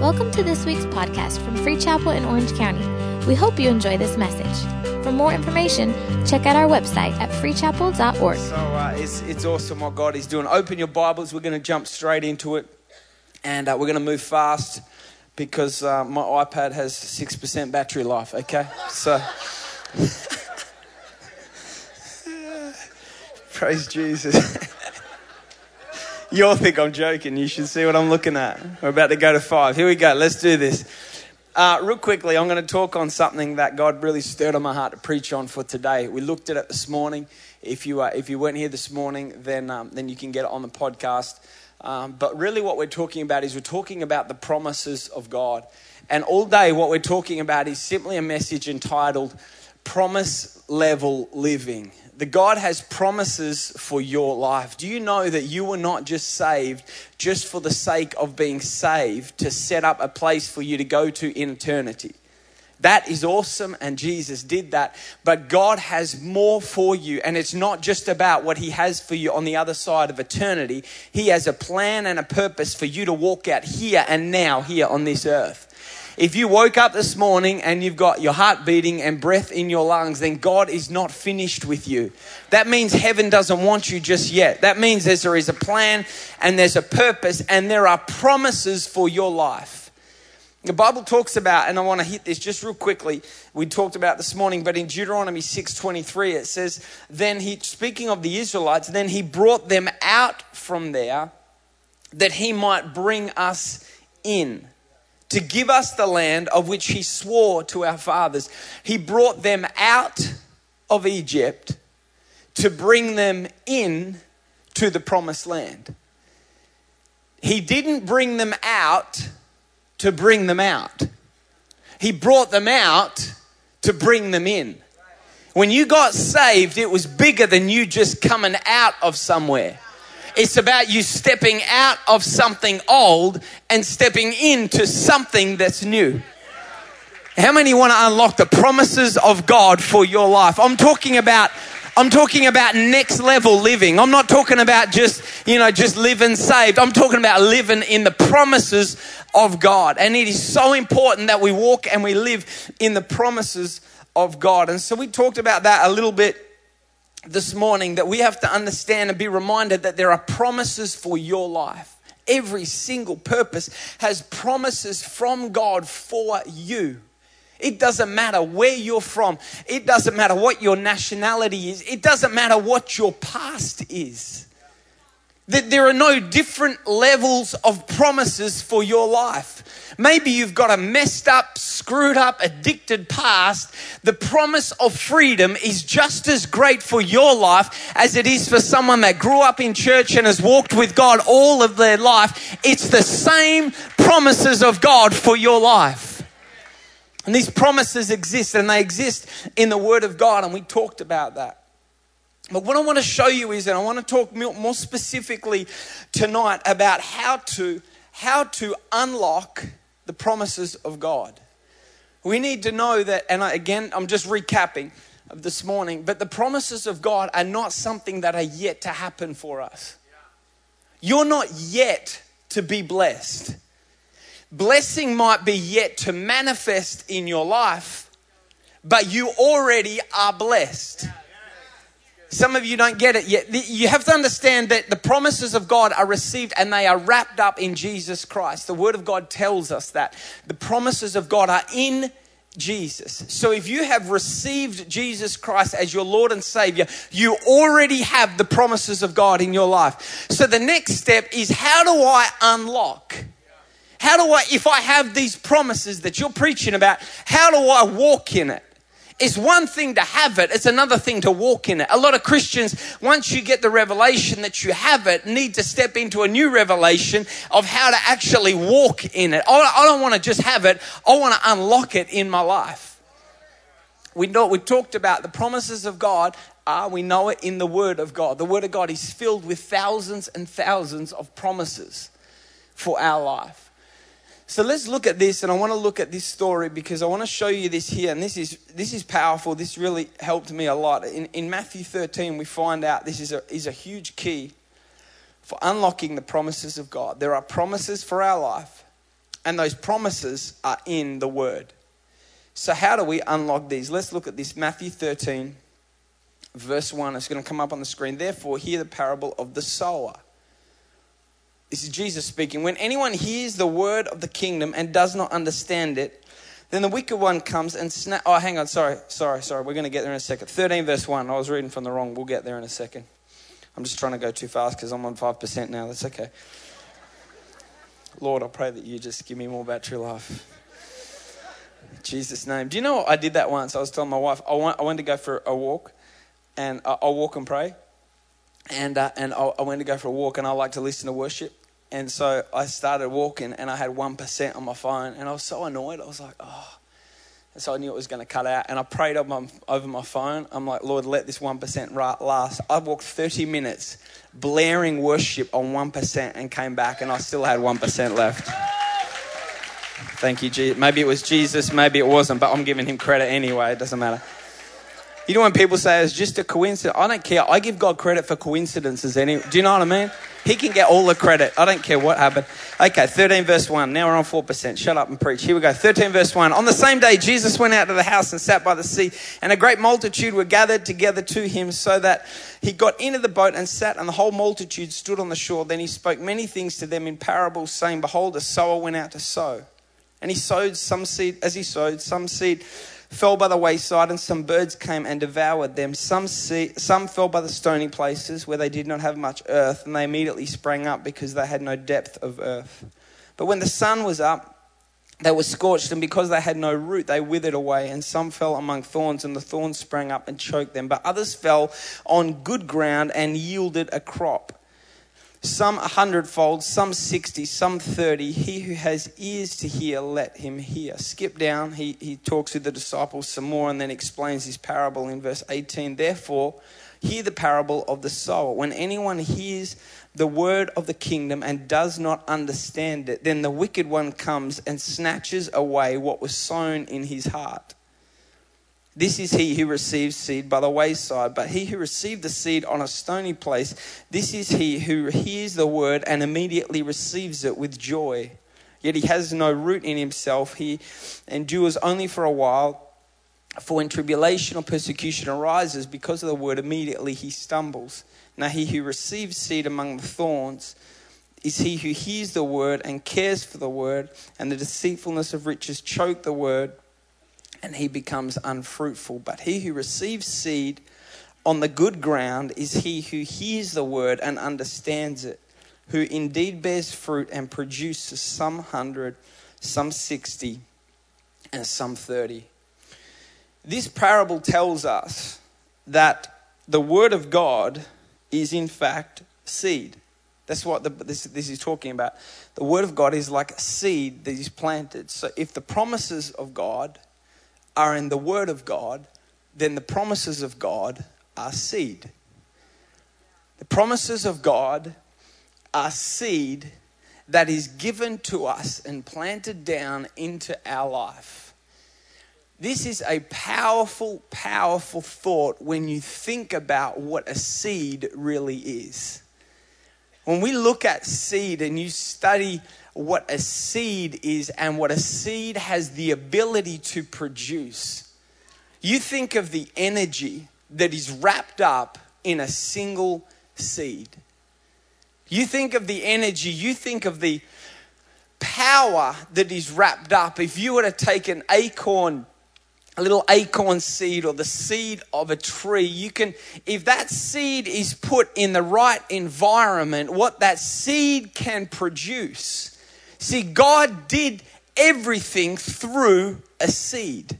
Welcome to this week's podcast from Free Chapel in Orange County. We hope you enjoy this message. For more information, check out our website at freechapel.org. So uh, it's, it's awesome what God is doing. Open your Bibles. We're going to jump straight into it. And uh, we're going to move fast because uh, my iPad has 6% battery life, okay? So. Praise Jesus. you all think I'm joking. You should see what I'm looking at. We're about to go to five. Here we go. Let's do this. Uh, real quickly, I'm going to talk on something that God really stirred on my heart to preach on for today. We looked at it this morning. If you, uh, if you weren't here this morning, then, um, then you can get it on the podcast. Um, but really, what we're talking about is we're talking about the promises of God. And all day, what we're talking about is simply a message entitled Promise Level Living that God has promises for your life. Do you know that you were not just saved just for the sake of being saved to set up a place for you to go to in eternity? That is awesome, and Jesus did that. But God has more for you, and it's not just about what He has for you on the other side of eternity. He has a plan and a purpose for you to walk out here and now, here on this earth. If you woke up this morning and you've got your heart beating and breath in your lungs, then God is not finished with you. That means heaven doesn't want you just yet. That means there is a plan and there's a purpose and there are promises for your life. The Bible talks about, and I want to hit this just real quickly. We talked about this morning, but in Deuteronomy 6:23 it says, "Then he speaking of the Israelites, then he brought them out from there that he might bring us in." To give us the land of which he swore to our fathers. He brought them out of Egypt to bring them in to the promised land. He didn't bring them out to bring them out. He brought them out to bring them in. When you got saved, it was bigger than you just coming out of somewhere. It's about you stepping out of something old and stepping into something that's new. How many want to unlock the promises of God for your life? I'm talking about I'm talking about next level living. I'm not talking about just, you know, just living saved. I'm talking about living in the promises of God. And it is so important that we walk and we live in the promises of God. And so we talked about that a little bit this morning that we have to understand and be reminded that there are promises for your life. Every single purpose has promises from God for you. It doesn't matter where you're from. It doesn't matter what your nationality is. It doesn't matter what your past is. That there are no different levels of promises for your life. Maybe you've got a messed up, screwed up, addicted past. The promise of freedom is just as great for your life as it is for someone that grew up in church and has walked with God all of their life. It's the same promises of God for your life. And these promises exist and they exist in the Word of God, and we talked about that. But what I want to show you is, and I want to talk more specifically tonight about how to how to unlock the promises of God. We need to know that, and again, I'm just recapping of this morning, but the promises of God are not something that are yet to happen for us. You're not yet to be blessed. Blessing might be yet to manifest in your life, but you already are blessed. Some of you don't get it yet. You have to understand that the promises of God are received and they are wrapped up in Jesus Christ. The Word of God tells us that. The promises of God are in Jesus. So if you have received Jesus Christ as your Lord and Savior, you already have the promises of God in your life. So the next step is how do I unlock? How do I, if I have these promises that you're preaching about, how do I walk in it? It's one thing to have it, it's another thing to walk in it. A lot of Christians, once you get the revelation that you have it, need to step into a new revelation of how to actually walk in it. I don't want to just have it, I want to unlock it in my life. We know we talked about the promises of God. Uh, we know it in the Word of God. The Word of God is filled with thousands and thousands of promises for our life. So let's look at this, and I want to look at this story because I want to show you this here. And this is, this is powerful. This really helped me a lot. In, in Matthew 13, we find out this is a, is a huge key for unlocking the promises of God. There are promises for our life, And those promises are in the word. So, how do we unlock these? Let's look at this Matthew 13, verse 1. It's going to come up on the screen. Therefore, hear the parable of the sower. This is Jesus speaking. When anyone hears the word of the kingdom and does not understand it, then the wicked one comes and snap. Oh, hang on. Sorry, sorry, sorry. We're going to get there in a second. 13, verse 1. I was reading from the wrong. We'll get there in a second. I'm just trying to go too fast because I'm on 5% now. That's okay. Lord, I pray that you just give me more battery life. Jesus' name. Do you know? I did that once? I was telling my wife, I, want, I went to go for a walk, and I, will walk and pray. And, uh, and I, I went to go for a walk, and I like to listen to worship. And so I started walking, and I had 1% on my phone, and I was so annoyed. I was like, oh. And so I knew it was going to cut out. And I prayed over my, over my phone. I'm like, Lord, let this 1% last. I walked 30 minutes blaring worship on 1% and came back, and I still had 1% left. Thank you, Jesus. Maybe it was Jesus, maybe it wasn't, but I'm giving him credit anyway. It doesn't matter. You know when people say it's just a coincidence? I don't care. I give God credit for coincidences. Any, do you know what I mean? He can get all the credit. I don't care what happened. Okay, 13 verse 1. Now we're on 4%. Shut up and preach. Here we go. 13 verse 1. On the same day, Jesus went out to the house and sat by the sea, and a great multitude were gathered together to him, so that he got into the boat and sat, and the whole multitude stood on the shore. Then he spoke many things to them in parables, saying, Behold, a sower went out to sow. And he sowed some seed, as he sowed, some seed fell by the wayside, and some birds came and devoured them. Some, some fell by the stony places where they did not have much earth, and they immediately sprang up because they had no depth of earth. But when the sun was up, they were scorched, and because they had no root, they withered away. And some fell among thorns, and the thorns sprang up and choked them. But others fell on good ground and yielded a crop some a hundredfold, some 60, some 30. He who has ears to hear, let him hear. Skip down, he, he talks with the disciples some more and then explains his parable in verse 18. Therefore, hear the parable of the sower. When anyone hears the word of the kingdom and does not understand it, then the wicked one comes and snatches away what was sown in his heart. This is he who receives seed by the wayside, but he who received the seed on a stony place, this is he who hears the word and immediately receives it with joy. Yet he has no root in himself, he endures only for a while. For when tribulation or persecution arises because of the word, immediately he stumbles. Now, he who receives seed among the thorns is he who hears the word and cares for the word, and the deceitfulness of riches choke the word and he becomes unfruitful. But he who receives seed on the good ground is he who hears the word and understands it, who indeed bears fruit and produces some hundred, some sixty, and some thirty. This parable tells us that the word of God is in fact seed. That's what the, this, this is talking about. The word of God is like a seed that is planted. So if the promises of God are in the Word of God, then the promises of God are seed. The promises of God are seed that is given to us and planted down into our life. This is a powerful, powerful thought when you think about what a seed really is. When we look at seed and you study what a seed is and what a seed has the ability to produce. You think of the energy that is wrapped up in a single seed. You think of the energy, you think of the power that is wrapped up. If you were to take an acorn a little acorn seed or the seed of a tree, you can, if that seed is put in the right environment, what that seed can produce. See, God did everything through a seed.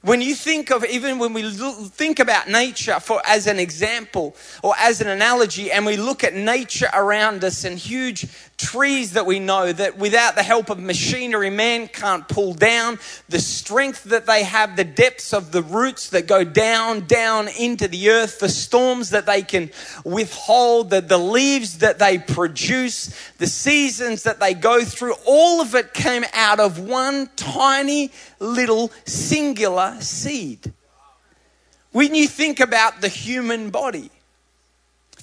When you think of, even when we think about nature for as an example or as an analogy, and we look at nature around us and huge trees that we know that without the help of machinery, man can't pull down, the strength that they have, the depths of the roots that go down, down into the earth, the storms that they can withhold, the, the leaves that they produce, the seasons that they go through, all of it came out of one tiny little singular seed. When you think about the human body,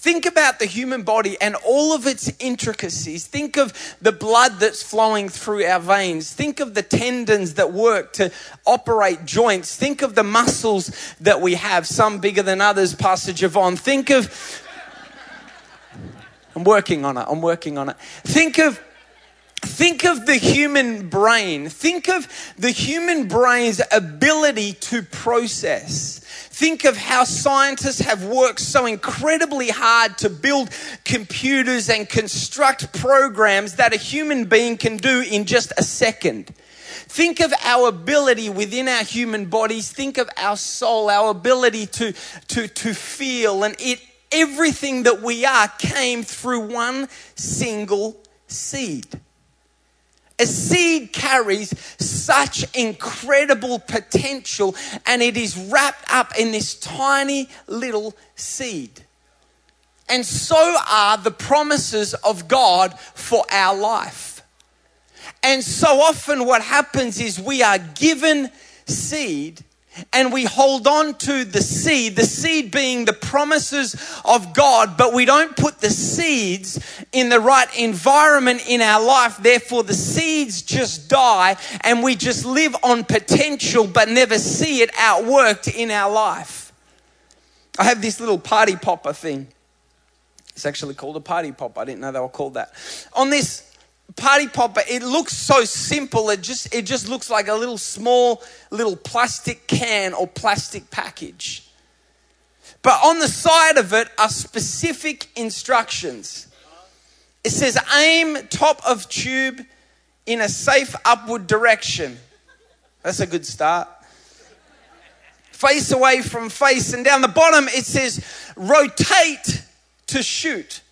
Think about the human body and all of its intricacies. Think of the blood that's flowing through our veins. Think of the tendons that work to operate joints. Think of the muscles that we have, some bigger than others, Pastor Javon. Think of, I'm working on it, I'm working on it. Think of, Think of the human brain. Think of the human brain's ability to process. Think of how scientists have worked so incredibly hard to build computers and construct programs that a human being can do in just a second. Think of our ability within our human bodies. Think of our soul, our ability to, to, to feel. And it, everything that we are came through one single seed. A seed carries such incredible potential and it is wrapped up in this tiny little seed. And so are the promises of God for our life. And so often, what happens is we are given seed and we hold on to the seed, the seed being the promises of God, but we don't put the seeds in the right environment in our life. Therefore, the seeds just die and we just live on potential but never see it outworked in our life. I have this little party popper thing. It's actually called a party pop. I didn't know they were called that. On this party popper it looks so simple. It just it just looks like a little small little plastic can or plastic package. But on the side of it are specific instructions. It says aim top of tube in a safe upward direction. That's a good start. Face away from face. And down the bottom it says rotate to shoot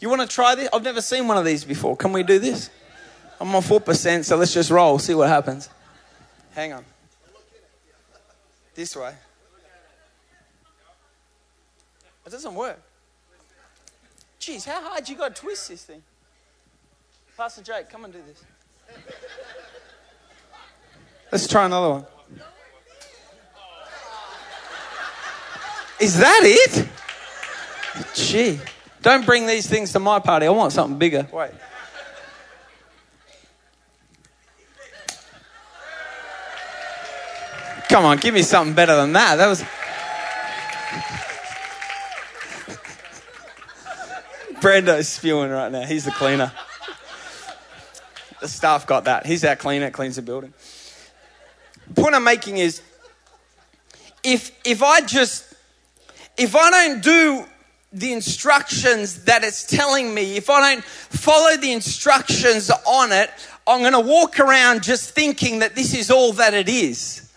you want to try this? I've never seen one of these before. Can we do this? I'm on 4%, so let's just roll, see what happens. Hang on. This way. It doesn't work. Jeez, how hard you got to twist this thing? Pastor Jake, come and do this. Let's try another one. Is that it? Gee. Don't bring these things to my party. I want something bigger. Wait. Come on, give me something better than that. That was. Brando's spewing right now. He's the cleaner. The staff got that. He's our cleaner, cleans the building. The point I'm making is if if I just if I don't do the instructions that it's telling me, if I don't follow the instructions on it, I'm going to walk around just thinking that this is all that it is.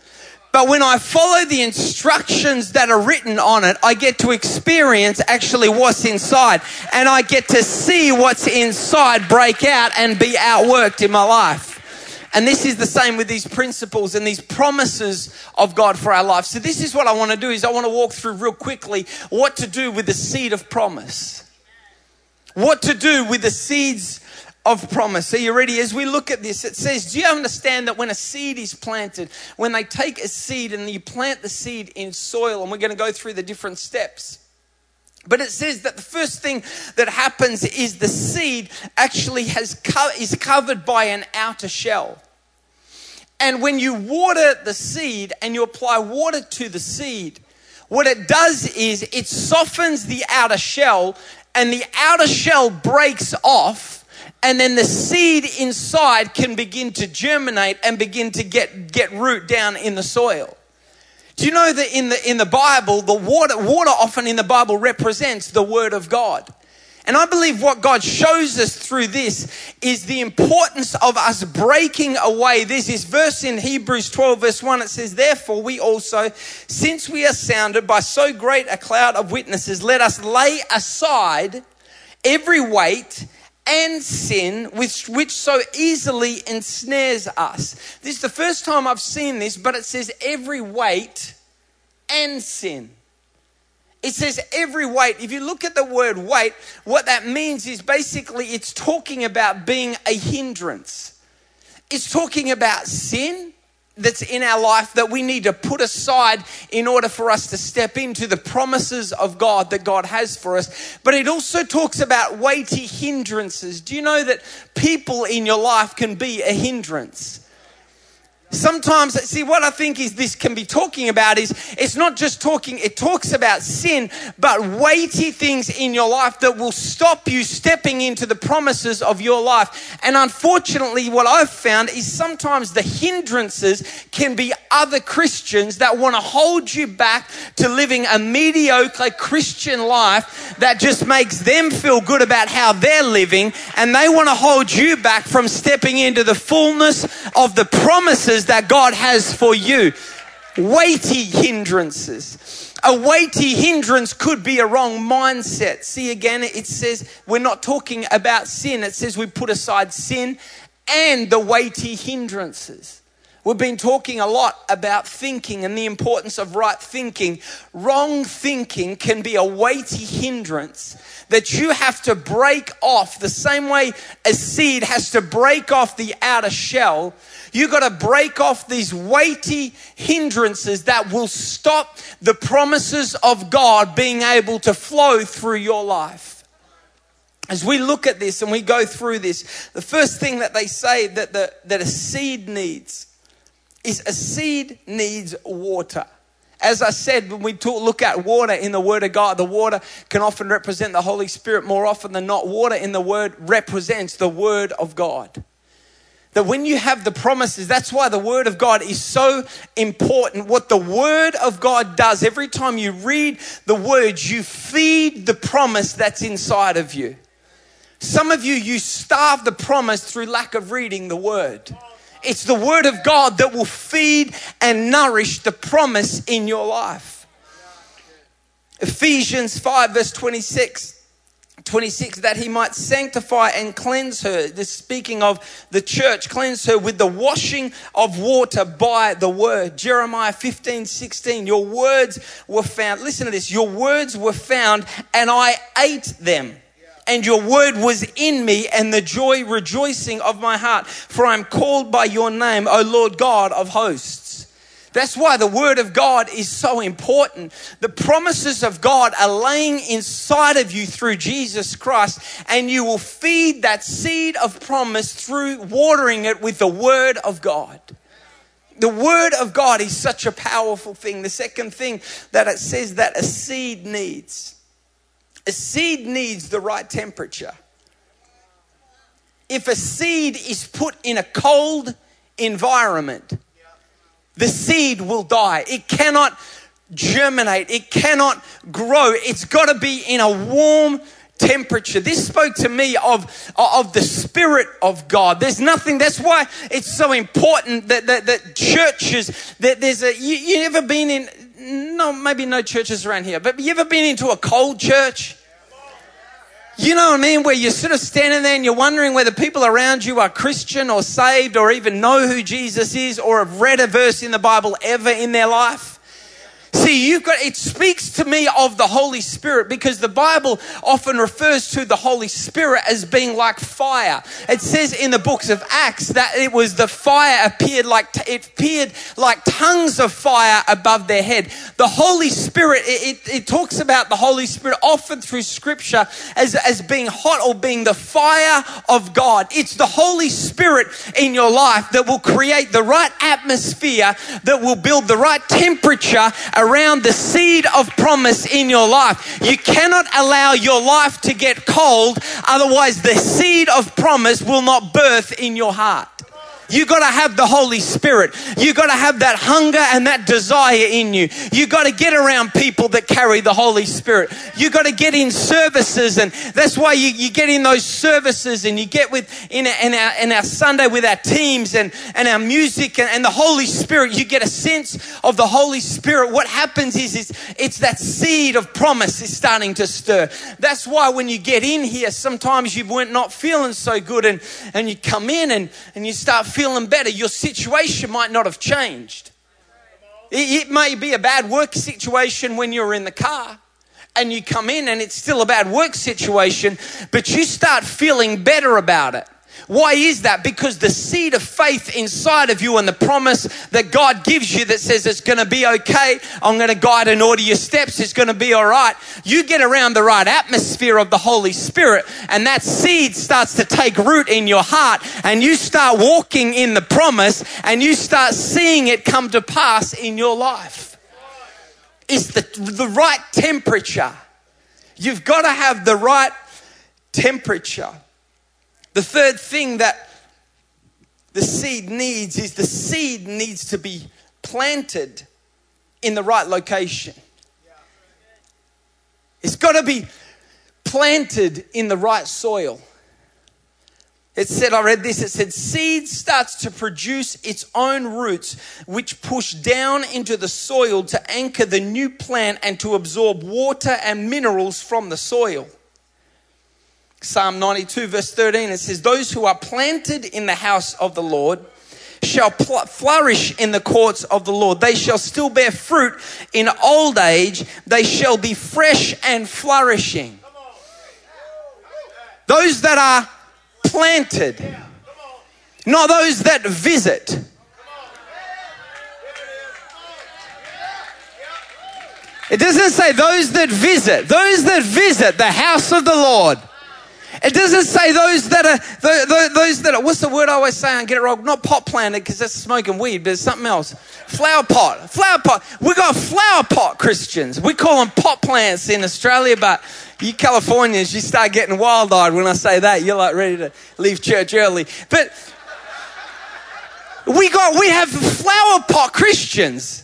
But when I follow the instructions that are written on it, I get to experience actually what's inside. And I get to see what's inside break out and be outworked in my life. And this is the same with these principles and these promises of God for our life. So this is what I want to do is I want to walk through real quickly what to do with the seed of promise. What to do with the seeds of promise. Are you ready? As we look at this, it says, Do you understand that when a seed is planted, when they take a seed and you plant the seed in soil, and we're going to go through the different steps. But it says that the first thing that happens is the seed actually has co- is covered by an outer shell. And when you water the seed and you apply water to the seed, what it does is it softens the outer shell and the outer shell breaks off and then the seed inside can begin to germinate and begin to get, get root down in the soil. Do you know that in the, in the Bible, the water, water often in the Bible represents the Word of God? And I believe what God shows us through this is the importance of us breaking away. There's this verse in Hebrews 12, verse 1. It says, Therefore, we also, since we are sounded by so great a cloud of witnesses, let us lay aside every weight and sin which, which so easily ensnares us. This is the first time I've seen this, but it says every weight and sin. It says every weight. If you look at the word weight, what that means is basically it's talking about being a hindrance. It's talking about sin. That's in our life that we need to put aside in order for us to step into the promises of God that God has for us. But it also talks about weighty hindrances. Do you know that people in your life can be a hindrance? Sometimes see what i think is this can be talking about is it's not just talking it talks about sin but weighty things in your life that will stop you stepping into the promises of your life. And unfortunately what i've found is sometimes the hindrances can be other christians that want to hold you back to living a mediocre christian life that just makes them feel good about how they're living and they want to hold you back from stepping into the fullness of the promises that God has for you. Weighty hindrances. A weighty hindrance could be a wrong mindset. See, again, it says we're not talking about sin. It says we put aside sin and the weighty hindrances. We've been talking a lot about thinking and the importance of right thinking. Wrong thinking can be a weighty hindrance that you have to break off the same way a seed has to break off the outer shell You've got to break off these weighty hindrances that will stop the promises of God being able to flow through your life. As we look at this and we go through this, the first thing that they say that, the, that a seed needs is a seed needs water. As I said, when we talk, look at water in the Word of God, the water can often represent the Holy Spirit more often than not. Water in the Word represents the Word of God. That when you have the promises, that's why the Word of God is so important. What the Word of God does, every time you read the words, you feed the promise that's inside of you. Some of you, you starve the promise through lack of reading the Word. It's the Word of God that will feed and nourish the promise in your life. Ephesians 5, verse 26 26 that he might sanctify and cleanse her. This speaking of the church cleanse her with the washing of water by the word. Jeremiah 15 16 your words were found listen to this your words were found and i ate them and your word was in me and the joy rejoicing of my heart for i'm called by your name o lord god of hosts that's why the Word of God is so important. The promises of God are laying inside of you through Jesus Christ, and you will feed that seed of promise through watering it with the Word of God. The Word of God is such a powerful thing. The second thing that it says that a seed needs a seed needs the right temperature. If a seed is put in a cold environment, the seed will die. It cannot germinate, it cannot grow. It's got to be in a warm temperature. This spoke to me of, of the Spirit of God. There's nothing, that's why it's so important that, that, that churches, that there's a, you, you ever been in, no, maybe no churches around here, but you ever been into a cold church? You know what I mean? Where you're sort of standing there and you're wondering whether people around you are Christian or saved or even know who Jesus is or have read a verse in the Bible ever in their life. See, you've got, it speaks to me of the Holy Spirit because the Bible often refers to the Holy Spirit as being like fire. It says in the books of Acts that it was the fire appeared like, it appeared like tongues of fire above their head. The Holy Spirit, it, it, it talks about the Holy Spirit often through scripture as, as being hot or being the fire of God. It's the Holy Spirit in your life that will create the right atmosphere, that will build the right temperature around the seed of promise in your life. You cannot allow your life to get cold, otherwise, the seed of promise will not birth in your heart. You got to have the Holy Spirit. You got to have that hunger and that desire in you. You got to get around people that carry the Holy Spirit. You got to get in services, and that's why you, you get in those services and you get with in, in, our, in our Sunday with our teams and, and our music and, and the Holy Spirit. You get a sense of the Holy Spirit. What happens is, is it's that seed of promise is starting to stir. That's why when you get in here, sometimes you weren't not feeling so good, and, and you come in and, and you start feeling better, your situation might not have changed. It, may be a bad work situation when you're in the car and you come in and it's still a bad work situation, but you start feeling better about it. Why is that? Because the seed of faith inside of you and the promise that God gives you that says it's going to be okay, I'm going to guide and order your steps, it's going to be all right. You get around the right atmosphere of the Holy Spirit, and that seed starts to take root in your heart, and you start walking in the promise, and you start seeing it come to pass in your life. It's the, the right temperature. You've got to have the right temperature. The third thing that the seed needs is the seed needs to be planted in the right location. It's got to be planted in the right soil. It said, I read this, it said, seed starts to produce its own roots, which push down into the soil to anchor the new plant and to absorb water and minerals from the soil. Psalm 92, verse 13, it says, Those who are planted in the house of the Lord shall pl- flourish in the courts of the Lord. They shall still bear fruit in old age. They shall be fresh and flourishing. Those that are planted, not those that visit. It doesn't say those that visit, those that visit the house of the Lord. It doesn't say those that are those that are. What's the word I always say? I get it wrong. Not pot planted because that's smoking weed, but it's something else. Flower pot, flower pot. We got flower pot Christians. We call them pot plants in Australia, but you Californians, you start getting wild eyed when I say that. You're like ready to leave church early, but we got we have flower pot Christians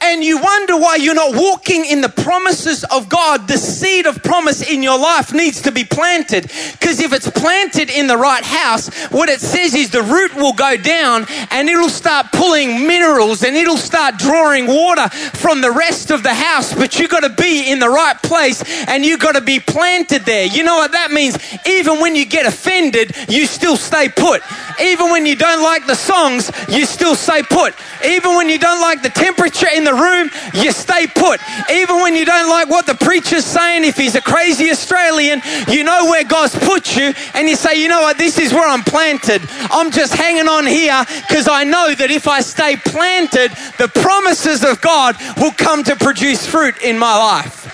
and you wonder why you're not walking in the promises of God, the seed of promise in your life needs to be planted. Because if it's planted in the right house, what it says is the root will go down and it'll start pulling minerals and it'll start drawing water from the rest of the house. But you've got to be in the right place and you've got to be planted there. You know what that means? Even when you get offended, you still stay put. Even when you don't like the songs, you still stay put. Even when you don't like the temperature in the room, you stay put. Even when you don't like what the preacher's saying, if he's a crazy Australian, you know where God's put you, and you say, you know what, this is where I'm planted. I'm just hanging on here because I know that if I stay planted, the promises of God will come to produce fruit in my life.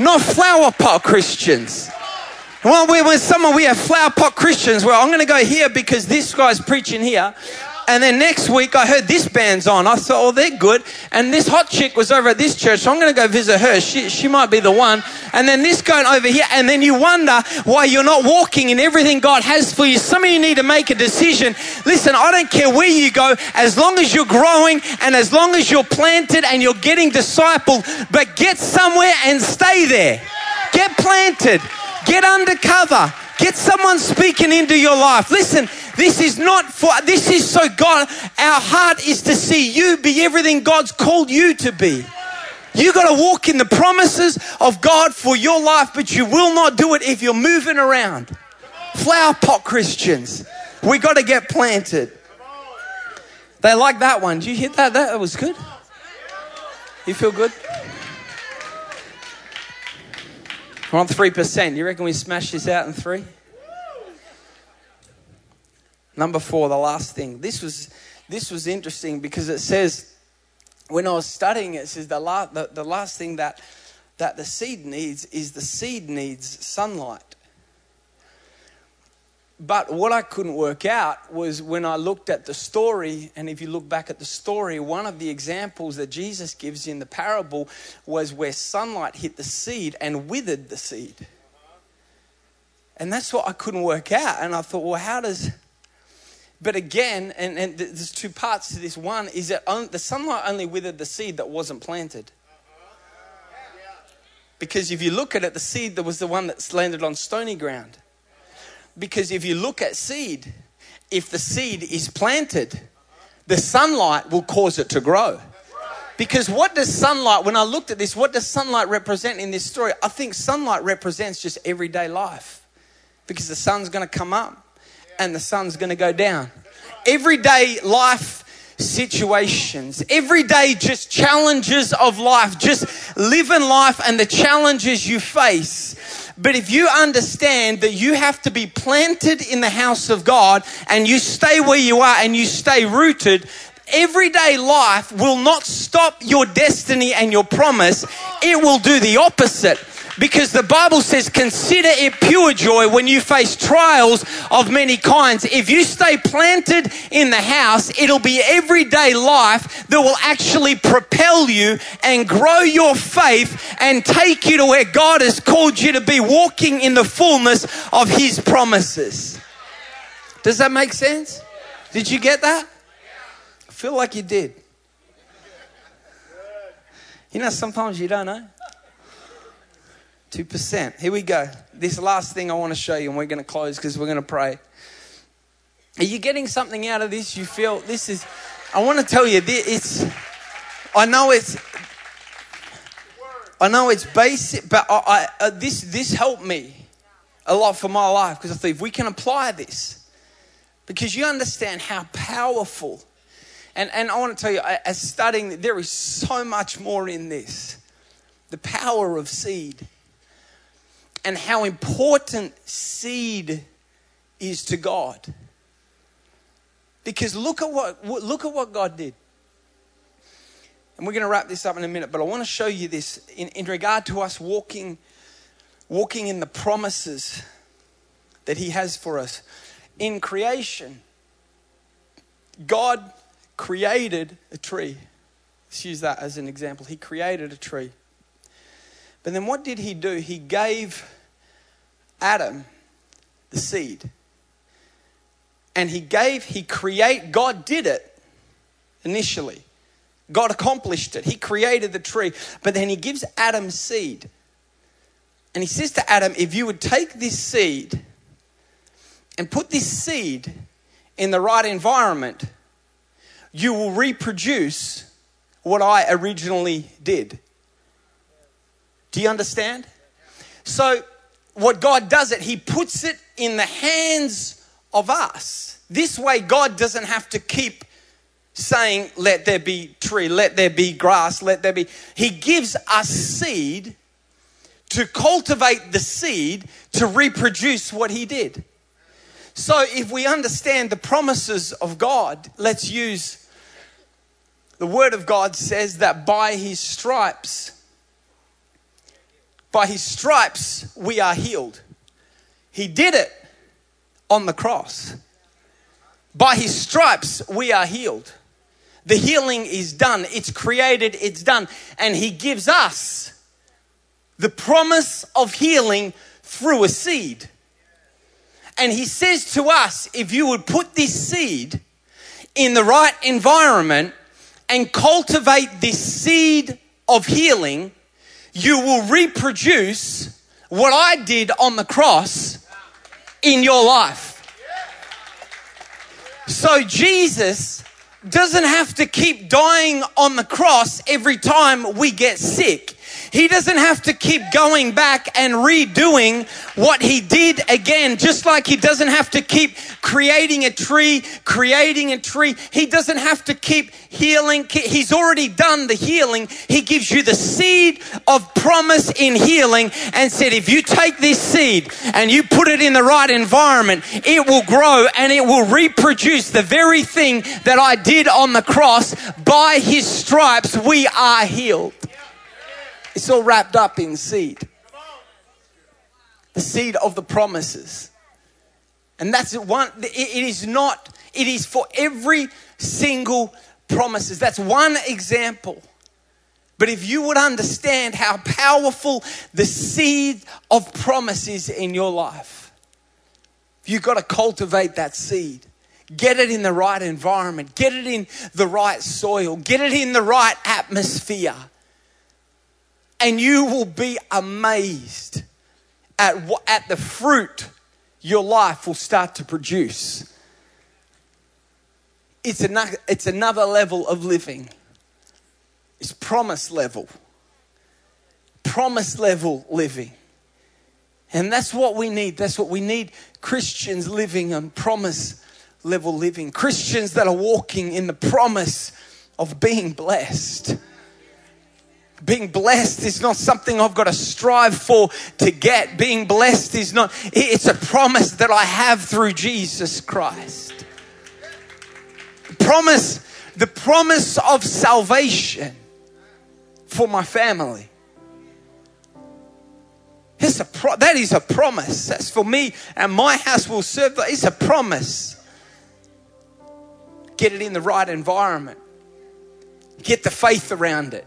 Not flower pot Christians. Well, we're, someone, we have flower pot Christians. Well, I'm going to go here because this guy's preaching here. And then next week, I heard this band's on. I thought, oh, they're good. And this hot chick was over at this church, so I'm going to go visit her. She, she might be the one. And then this going over here. And then you wonder why you're not walking in everything God has for you. Some of you need to make a decision. Listen, I don't care where you go, as long as you're growing and as long as you're planted and you're getting discipled, but get somewhere and stay there. Get planted. Get undercover. Get someone speaking into your life. Listen, this is not for, this is so God, our heart is to see you be everything God's called you to be. You got to walk in the promises of God for your life, but you will not do it if you're moving around. Flower pot Christians. We got to get planted. They like that one. Did you hear that? That was good. You feel good? We're on 3%. You reckon we smash this out in three? Number four, the last thing. This was, this was interesting because it says, when I was studying it, it says the, la- the, the last thing that, that the seed needs is the seed needs sunlight. But what I couldn't work out was when I looked at the story, and if you look back at the story, one of the examples that Jesus gives in the parable was where sunlight hit the seed and withered the seed. And that's what I couldn't work out. And I thought, well, how does but again, and, and there's two parts to this. One is that the sunlight only withered the seed that wasn't planted. Because if you look at it, the seed that was the one that's landed on stony ground. Because if you look at seed, if the seed is planted, the sunlight will cause it to grow. Because what does sunlight, when I looked at this, what does sunlight represent in this story? I think sunlight represents just everyday life. Because the sun's going to come up and the sun's going to go down. Everyday life situations, everyday just challenges of life, just living life and the challenges you face. But if you understand that you have to be planted in the house of God and you stay where you are and you stay rooted, everyday life will not stop your destiny and your promise. It will do the opposite. Because the Bible says, consider it pure joy when you face trials of many kinds. If you stay planted in the house, it'll be everyday life that will actually propel you and grow your faith and take you to where God has called you to be, walking in the fullness of His promises. Does that make sense? Did you get that? I feel like you did. You know, sometimes you don't know. 2%. Here we go. This last thing I want to show you, and we're going to close because we're going to pray. Are you getting something out of this? You feel this is, I want to tell you, it's, I know it's, I know it's basic, but I, I, uh, this, this helped me a lot for my life because I thought if we can apply this, because you understand how powerful, and, and I want to tell you, as studying, there is so much more in this. The power of seed and how important seed is to God. Because look at what look at what God did. And we're going to wrap this up in a minute, but I want to show you this in, in regard to us walking walking in the promises that he has for us. In creation, God created a tree. Let's use that as an example. He created a tree. But then what did he do? He gave Adam the seed. And he gave, he create, God did it initially. God accomplished it. He created the tree, but then he gives Adam seed. And he says to Adam, if you would take this seed and put this seed in the right environment, you will reproduce what I originally did. Do you understand? So what God does it, He puts it in the hands of us. This way, God doesn't have to keep saying, Let there be tree, let there be grass, let there be. He gives us seed to cultivate the seed to reproduce what He did. So, if we understand the promises of God, let's use the Word of God says that by His stripes, by his stripes, we are healed. He did it on the cross. By his stripes, we are healed. The healing is done, it's created, it's done. And he gives us the promise of healing through a seed. And he says to us if you would put this seed in the right environment and cultivate this seed of healing, you will reproduce what I did on the cross in your life. So Jesus doesn't have to keep dying on the cross every time we get sick. He doesn't have to keep going back and redoing what he did again, just like he doesn't have to keep creating a tree, creating a tree. He doesn't have to keep healing. He's already done the healing. He gives you the seed of promise in healing and said, if you take this seed and you put it in the right environment, it will grow and it will reproduce the very thing that I did on the cross. By his stripes, we are healed. It's all wrapped up in seed. The seed of the promises. And that's one, it is not, it is for every single promises. That's one example. But if you would understand how powerful the seed of promise is in your life, you've got to cultivate that seed. Get it in the right environment, get it in the right soil, get it in the right atmosphere and you will be amazed at, what, at the fruit your life will start to produce. It's another, it's another level of living. It's promise level. Promise level living. And that's what we need. That's what we need Christians living on promise level living. Christians that are walking in the promise of being blessed. Being blessed is not something I've got to strive for to get. Being blessed is not, it's a promise that I have through Jesus Christ. Promise, the promise of salvation for my family. It's a pro- that is a promise. That's for me and my house will serve. It's a promise. Get it in the right environment. Get the faith around it.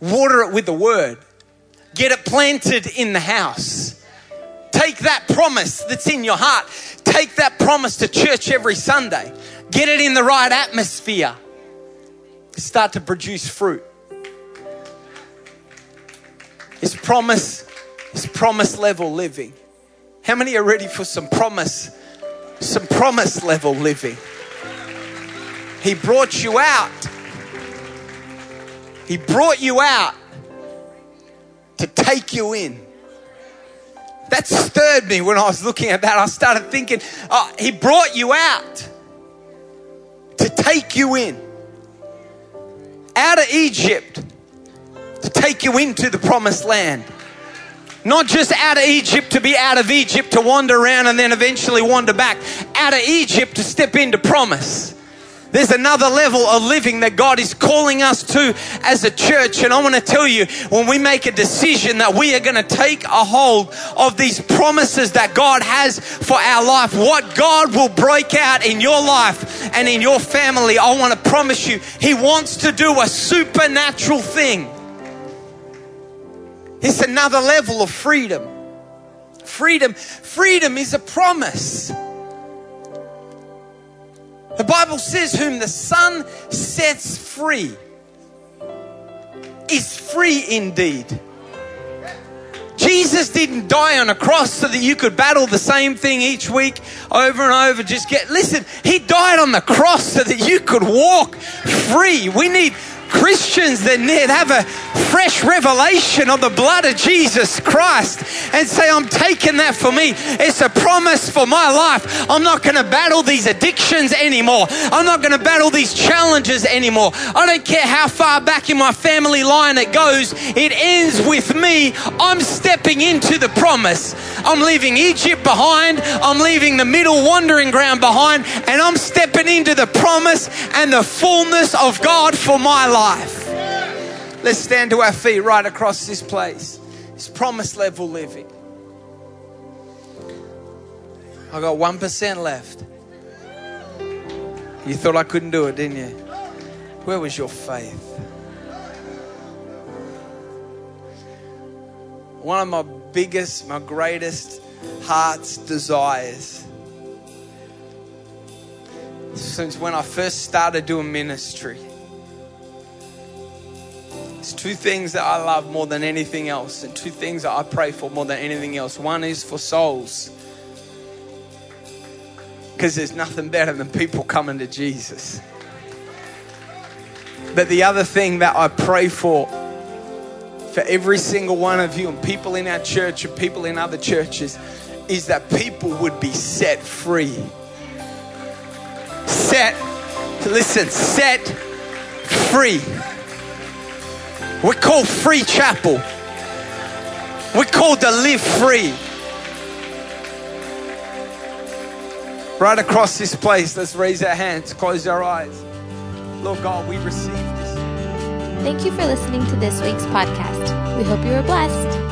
Water it with the word. Get it planted in the house. Take that promise that's in your heart. Take that promise to church every Sunday. Get it in the right atmosphere. Start to produce fruit. It's promise, it's promise level living. How many are ready for some promise, some promise level living? He brought you out. He brought you out to take you in. That stirred me when I was looking at that. I started thinking, oh, He brought you out to take you in. Out of Egypt to take you into the promised land. Not just out of Egypt to be out of Egypt to wander around and then eventually wander back. Out of Egypt to step into promise. There's another level of living that God is calling us to as a church. And I want to tell you, when we make a decision that we are going to take a hold of these promises that God has for our life, what God will break out in your life and in your family, I want to promise you, He wants to do a supernatural thing. It's another level of freedom. Freedom, freedom is a promise. The Bible says, Whom the Son sets free is free indeed. Jesus didn't die on a cross so that you could battle the same thing each week over and over. Just get, listen, He died on the cross so that you could walk free. We need Christians that need, have a fresh revelation of the blood of Jesus Christ and say, I'm taking that for me. It's a promise for my life. I'm not going to battle these addictions anymore. I'm not going to battle these challenges anymore. I don't care how far back in my family line it goes, it ends with me. I'm stepping into the promise. I'm leaving Egypt behind, I'm leaving the middle wandering ground behind, and I'm stepping into the promise and the fullness of God for my life. Let's stand to our feet right across this place. It's promise level living. I got 1% left. You thought I couldn't do it, didn't you? Where was your faith? One of my biggest, my greatest heart's desires since when I first started doing ministry there's two things that I love more than anything else, and two things that I pray for more than anything else. One is for souls. Because there's nothing better than people coming to Jesus. But the other thing that I pray for, for every single one of you and people in our church and people in other churches, is that people would be set free. Set, listen, set free. We're called Free Chapel. We're called to live free. Right across this place, let's raise our hands, close our eyes. Lord God, we receive this. Thank you for listening to this week's podcast. We hope you were blessed.